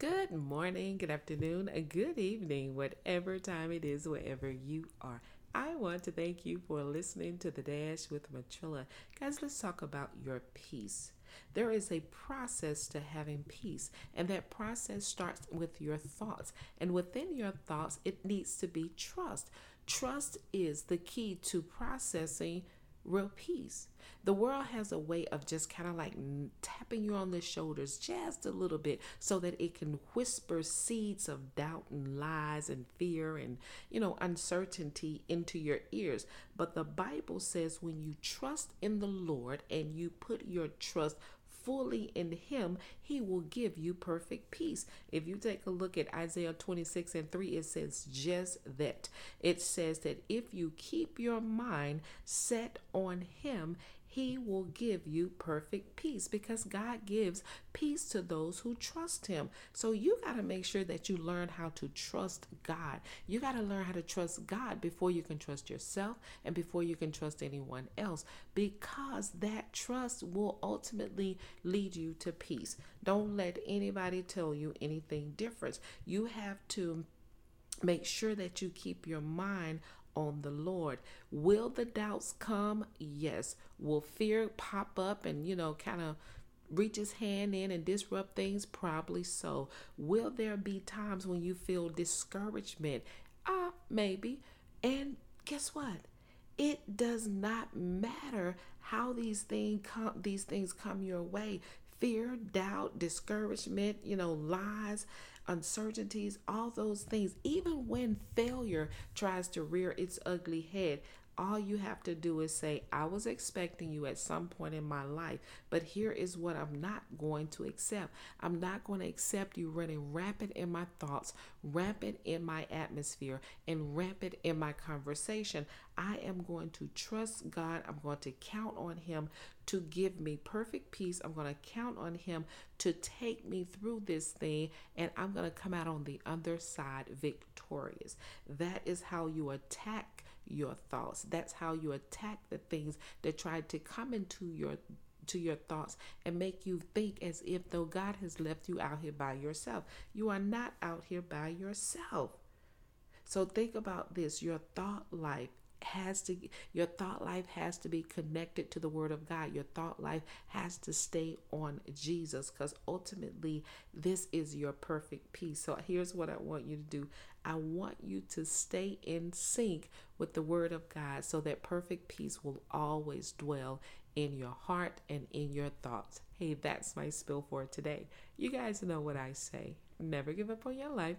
Good morning, good afternoon, a good evening, whatever time it is, wherever you are. I want to thank you for listening to the Dash with Matrilla. Guys, let's talk about your peace. There is a process to having peace, and that process starts with your thoughts. And within your thoughts, it needs to be trust. Trust is the key to processing real peace. The world has a way of just kind of like tapping you on the shoulders just a little bit so that it can whisper seeds of doubt and lies and fear and, you know, uncertainty into your ears. But the Bible says when you trust in the Lord and you put your trust fully in Him, He will give you perfect peace. If you take a look at Isaiah 26 and 3, it says just that. It says that if you keep your mind set on Him, he will give you perfect peace because God gives peace to those who trust Him. So you got to make sure that you learn how to trust God. You got to learn how to trust God before you can trust yourself and before you can trust anyone else because that trust will ultimately lead you to peace. Don't let anybody tell you anything different. You have to make sure that you keep your mind on the Lord. Will the doubts come? Yes. Will fear pop up and, you know, kind of reach his hand in and disrupt things? Probably so. Will there be times when you feel discouragement? Ah, uh, maybe. And guess what? It does not matter how these things come these things come your way fear, doubt, discouragement, you know, lies, uncertainties, all those things, even when failure tries to rear its ugly head, all you have to do is say, I was expecting you at some point in my life, but here is what I'm not going to accept. I'm not going to accept you running rampant in my thoughts, rampant in my atmosphere, and rampant in my conversation. I am going to trust God. I'm going to count on Him to give me perfect peace. I'm going to count on Him to take me through this thing, and I'm going to come out on the other side victorious. That is how you attack your thoughts. That's how you attack the things that try to come into your to your thoughts and make you think as if though God has left you out here by yourself. You are not out here by yourself. So think about this your thought life has to your thought life has to be connected to the word of God. Your thought life has to stay on Jesus cuz ultimately this is your perfect peace. So here's what I want you to do. I want you to stay in sync with the word of God so that perfect peace will always dwell in your heart and in your thoughts. Hey, that's my spill for today. You guys know what I say. Never give up on your life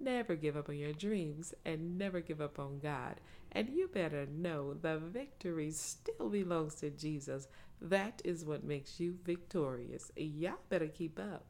Never give up on your dreams and never give up on God. And you better know the victory still belongs to Jesus. That is what makes you victorious. Y'all better keep up.